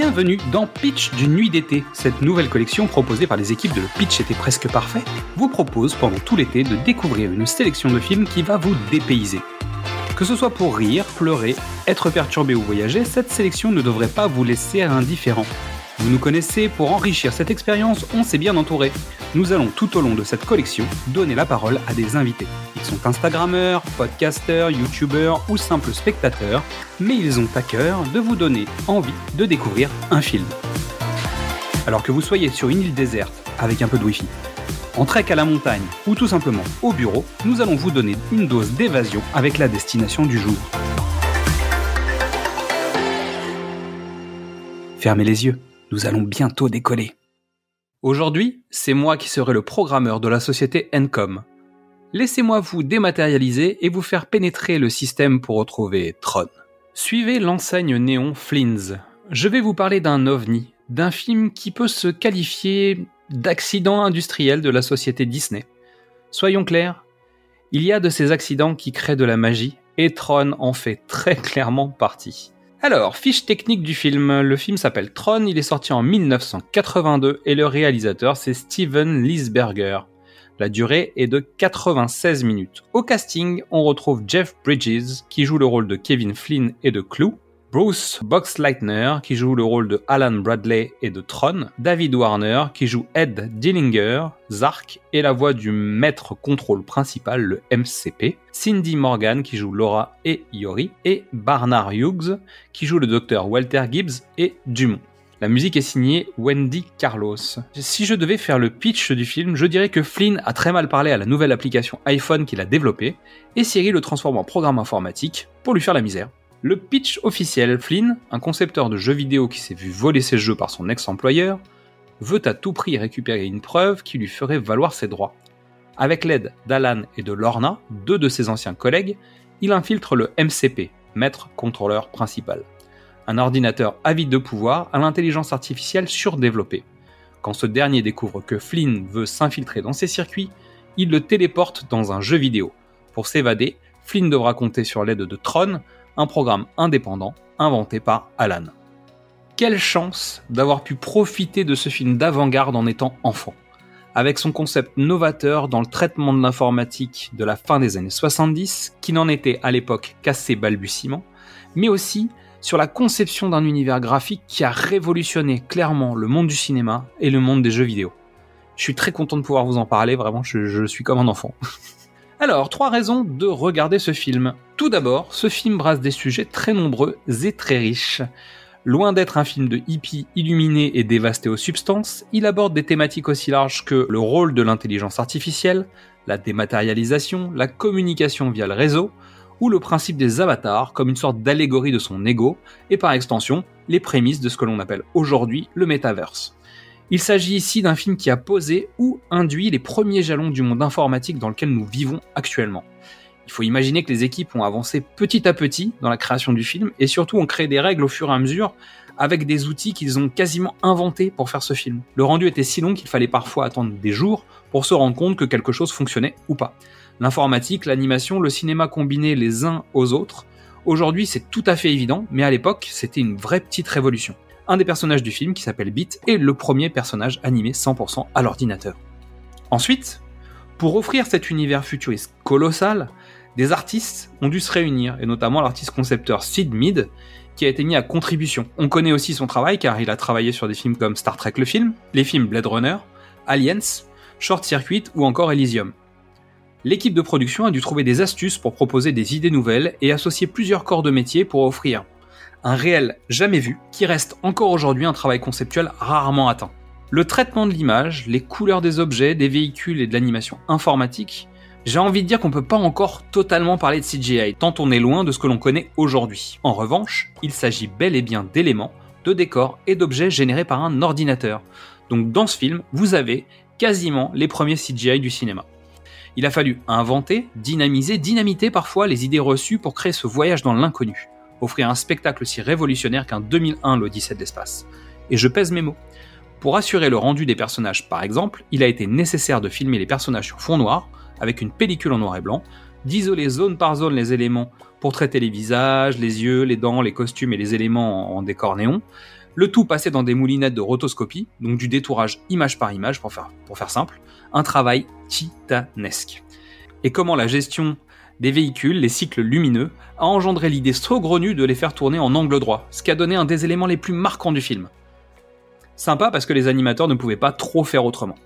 Bienvenue dans Pitch d'une nuit d'été. Cette nouvelle collection proposée par les équipes de Le Pitch était presque parfait vous propose pendant tout l'été de découvrir une sélection de films qui va vous dépayser. Que ce soit pour rire, pleurer, être perturbé ou voyager, cette sélection ne devrait pas vous laisser indifférent. Vous nous connaissez, pour enrichir cette expérience, on s'est bien entouré. Nous allons tout au long de cette collection donner la parole à des invités. Ils sont Instagrammeurs, podcasteurs, youtubeurs ou simples spectateurs, mais ils ont à cœur de vous donner envie de découvrir un film. Alors que vous soyez sur une île déserte avec un peu de wifi, en trek à la montagne ou tout simplement au bureau, nous allons vous donner une dose d'évasion avec la destination du jour. Fermez les yeux nous allons bientôt décoller. Aujourd'hui, c'est moi qui serai le programmeur de la société Encom. Laissez-moi vous dématérialiser et vous faire pénétrer le système pour retrouver Tron. Suivez l'enseigne néon Flins. Je vais vous parler d'un ovni, d'un film qui peut se qualifier d'accident industriel de la société Disney. Soyons clairs, il y a de ces accidents qui créent de la magie, et Tron en fait très clairement partie. Alors, fiche technique du film. Le film s'appelle Tron, il est sorti en 1982 et le réalisateur c'est Steven Lisberger. La durée est de 96 minutes. Au casting, on retrouve Jeff Bridges qui joue le rôle de Kevin Flynn et de Clou, Bruce Boxleitner qui joue le rôle de Alan Bradley et de Tron, David Warner qui joue Ed Dillinger, Zark et la voix du maître contrôle principal, le MCP, Cindy Morgan qui joue Laura et Yori, et Barnard Hughes qui joue le docteur Walter Gibbs et Dumont. La musique est signée Wendy Carlos. Si je devais faire le pitch du film, je dirais que Flynn a très mal parlé à la nouvelle application iPhone qu'il a développée, et Siri le transforme en programme informatique pour lui faire la misère. Le pitch officiel, Flynn, un concepteur de jeux vidéo qui s'est vu voler ses jeux par son ex-employeur, veut à tout prix récupérer une preuve qui lui ferait valoir ses droits. Avec l'aide d'Alan et de Lorna, deux de ses anciens collègues, il infiltre le MCP, maître contrôleur principal. Un ordinateur avide de pouvoir à l'intelligence artificielle surdéveloppée. Quand ce dernier découvre que Flynn veut s'infiltrer dans ses circuits, il le téléporte dans un jeu vidéo. Pour s'évader, Flynn devra compter sur l'aide de Tron, un programme indépendant inventé par Alan. Quelle chance d'avoir pu profiter de ce film d'avant-garde en étant enfant. Avec son concept novateur dans le traitement de l'informatique de la fin des années 70, qui n'en était à l'époque qu'à ses balbutiements, mais aussi sur la conception d'un univers graphique qui a révolutionné clairement le monde du cinéma et le monde des jeux vidéo. Je suis très content de pouvoir vous en parler, vraiment, je, je suis comme un enfant. Alors, trois raisons de regarder ce film. Tout d'abord, ce film brasse des sujets très nombreux et très riches. Loin d'être un film de hippie illuminé et dévasté aux substances, il aborde des thématiques aussi larges que le rôle de l'intelligence artificielle, la dématérialisation, la communication via le réseau, ou le principe des avatars comme une sorte d'allégorie de son ego, et par extension, les prémices de ce que l'on appelle aujourd'hui le metaverse. Il s'agit ici d'un film qui a posé ou induit les premiers jalons du monde informatique dans lequel nous vivons actuellement. Il faut imaginer que les équipes ont avancé petit à petit dans la création du film et surtout ont créé des règles au fur et à mesure avec des outils qu'ils ont quasiment inventés pour faire ce film. Le rendu était si long qu'il fallait parfois attendre des jours pour se rendre compte que quelque chose fonctionnait ou pas. L'informatique, l'animation, le cinéma combinés les uns aux autres, aujourd'hui c'est tout à fait évident, mais à l'époque c'était une vraie petite révolution un des personnages du film qui s'appelle Beat est le premier personnage animé 100% à l'ordinateur. Ensuite, pour offrir cet univers futuriste colossal, des artistes ont dû se réunir, et notamment l'artiste concepteur Sid Mead, qui a été mis à contribution. On connaît aussi son travail car il a travaillé sur des films comme Star Trek le film, les films Blade Runner, Aliens, Short Circuit ou encore Elysium. L'équipe de production a dû trouver des astuces pour proposer des idées nouvelles et associer plusieurs corps de métier pour offrir un réel jamais vu, qui reste encore aujourd'hui un travail conceptuel rarement atteint. Le traitement de l'image, les couleurs des objets, des véhicules et de l'animation informatique, j'ai envie de dire qu'on peut pas encore totalement parler de CGI, tant on est loin de ce que l'on connaît aujourd'hui. En revanche, il s'agit bel et bien d'éléments, de décors et d'objets générés par un ordinateur. Donc dans ce film, vous avez quasiment les premiers CGI du cinéma. Il a fallu inventer, dynamiser, dynamiter parfois les idées reçues pour créer ce voyage dans l'inconnu offrir un spectacle aussi révolutionnaire qu'un 2001 l'Odyssée de l'espace. Et je pèse mes mots. Pour assurer le rendu des personnages par exemple, il a été nécessaire de filmer les personnages sur fond noir, avec une pellicule en noir et blanc, d'isoler zone par zone les éléments pour traiter les visages, les yeux, les dents, les costumes et les éléments en décor néon, Le tout passé dans des moulinettes de rotoscopie, donc du détourage image par image pour faire, pour faire simple, un travail titanesque. Et comment la gestion des véhicules, les cycles lumineux, a engendré l'idée saugrenue de les faire tourner en angle droit, ce qui a donné un des éléments les plus marquants du film. Sympa parce que les animateurs ne pouvaient pas trop faire autrement.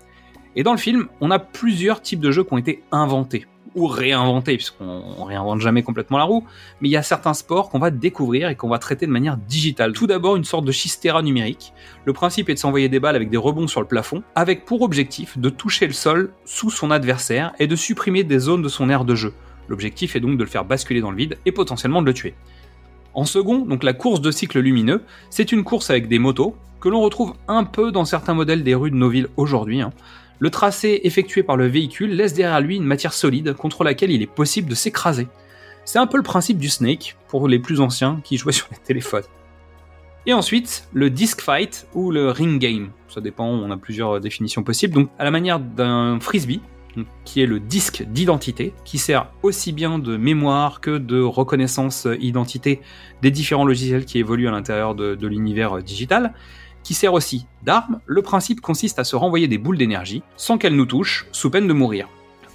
Et dans le film, on a plusieurs types de jeux qui ont été inventés ou réinventés, puisqu'on réinvente jamais complètement la roue, mais il y a certains sports qu'on va découvrir et qu'on va traiter de manière digitale. Tout d'abord, une sorte de chistera numérique. Le principe est de s'envoyer des balles avec des rebonds sur le plafond, avec pour objectif de toucher le sol sous son adversaire et de supprimer des zones de son aire de jeu. L'objectif est donc de le faire basculer dans le vide et potentiellement de le tuer. En second, donc la course de cycle lumineux, c'est une course avec des motos, que l'on retrouve un peu dans certains modèles des rues de nos villes aujourd'hui. Hein. Le tracé effectué par le véhicule laisse derrière lui une matière solide contre laquelle il est possible de s'écraser. C'est un peu le principe du Snake pour les plus anciens qui jouaient sur les téléphones. Et ensuite, le disc fight ou le ring game. Ça dépend, on a plusieurs définitions possibles. Donc, à la manière d'un frisbee, qui est le disque d'identité, qui sert aussi bien de mémoire que de reconnaissance identité des différents logiciels qui évoluent à l'intérieur de, l'univers digital, qui sert aussi d'arme, le principe consiste à se renvoyer des boules d'énergie sans qu'elles nous touchent, sous peine de mourir.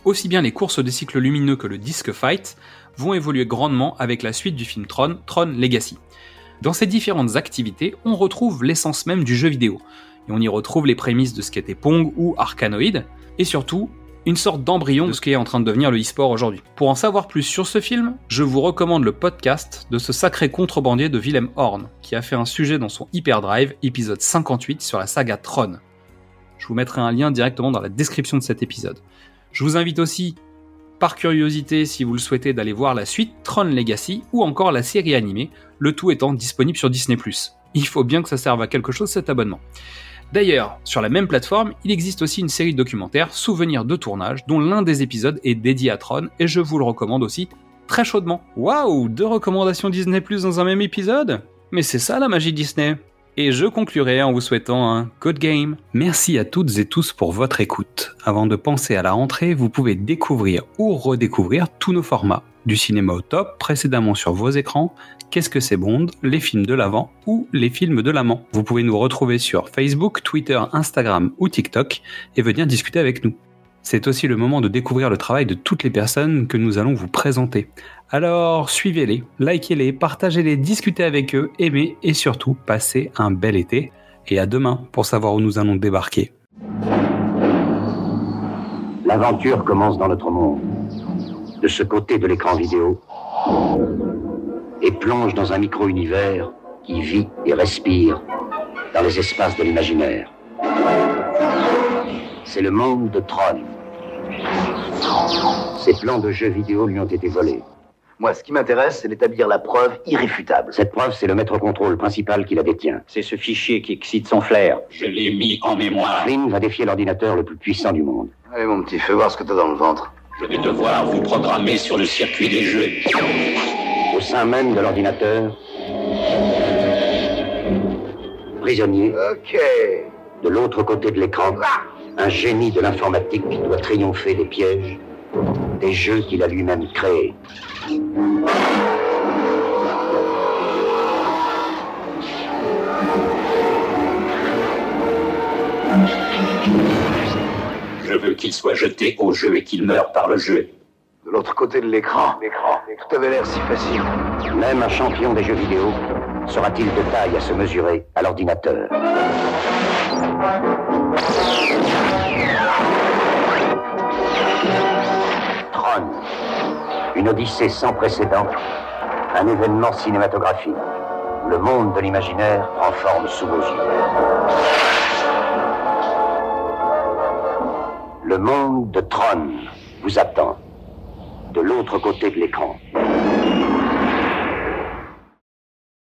Aussi bien les courses de cycles lumineux que le disque fight vont évoluer grandement avec la suite du film Tron, Tron Legacy. Dans ces différentes activités, on retrouve l'essence même du jeu vidéo, et on y retrouve les prémices de ce qu'était Pong ou Arkanoid, et surtout une sorte d'embryon de ce qui est en train de devenir le e-sport aujourd'hui. Pour en savoir plus sur ce film, je vous recommande le podcast de ce sacré contrebandier de Willem Horn, qui a fait un sujet dans son Hyperdrive, épisode 58 sur la saga Tron. Je vous mettrai un lien directement dans la description de cet épisode. Je vous invite aussi, par curiosité, si vous le souhaitez, d'aller voir la suite Tron Legacy ou encore la série animée, le tout étant disponible sur Disney+. Il faut bien que ça serve à quelque chose cet abonnement. D'ailleurs, sur la même plateforme, il existe aussi une série de documentaires Souvenirs de tournage, dont l'un des épisodes est dédié à Tron, et je vous le recommande aussi très chaudement. Waouh, deux recommandations Disney Plus dans un même épisode? Mais c'est ça la magie Disney et je conclurai en vous souhaitant un good game. Merci à toutes et tous pour votre écoute. Avant de penser à la rentrée, vous pouvez découvrir ou redécouvrir tous nos formats. Du cinéma au top, précédemment sur vos écrans, Qu'est-ce que c'est Bond, les films de l'avant ou les films de l'amant. Vous pouvez nous retrouver sur Facebook, Twitter, Instagram ou TikTok et venir discuter avec nous. C'est aussi le moment de découvrir le travail de toutes les personnes que nous allons vous présenter. Alors suivez-les, likez-les, partagez-les, discutez avec eux, aimez et surtout passez un bel été. Et à demain pour savoir où nous allons débarquer. L'aventure commence dans notre monde, de ce côté de l'écran vidéo, et plonge dans un micro-univers qui vit et respire dans les espaces de l'imaginaire. C'est le monde de Tron. Ses plans de jeux vidéo lui ont été volés. Moi, ce qui m'intéresse, c'est d'établir la preuve irréfutable. Cette preuve, c'est le maître-contrôle principal qui la détient. C'est ce fichier qui excite son flair. Je l'ai mis en mémoire. Flynn va défier l'ordinateur le plus puissant du monde. Allez, mon petit, fais voir ce que t'as dans le ventre. Je vais devoir vous programmer sur le circuit des jeux. Au sein même de l'ordinateur, prisonnier. Ok. De l'autre côté de l'écran, un génie de l'informatique qui doit triompher des pièges, des jeux qu'il a lui-même créés. Je veux qu'il soit jeté au jeu et qu'il meure par le jeu. De l'autre côté de l'écran, l'écran, tout avait l'air si facile. Même un champion des jeux vidéo sera-t-il de taille à se mesurer à l'ordinateur Tron, une odyssée sans précédent, un événement cinématographique le monde de l'imaginaire prend forme sous vos yeux. Le monde de Tron vous attend de l'autre côté de l'écran.